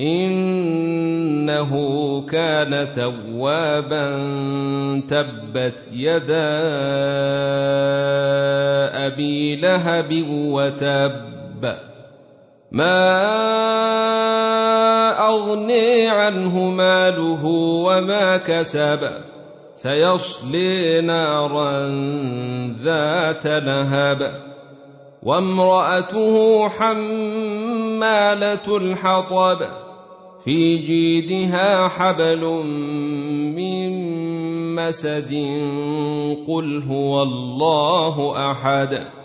إنه كان توابا تبت يدا أبي لهب وتب. ما أغني عنه ماله وما كسب. سيصلي نارا ذات لهب. وامرأته حمالة الحطب. في جيدها حبل من مسد قل هو الله أحد.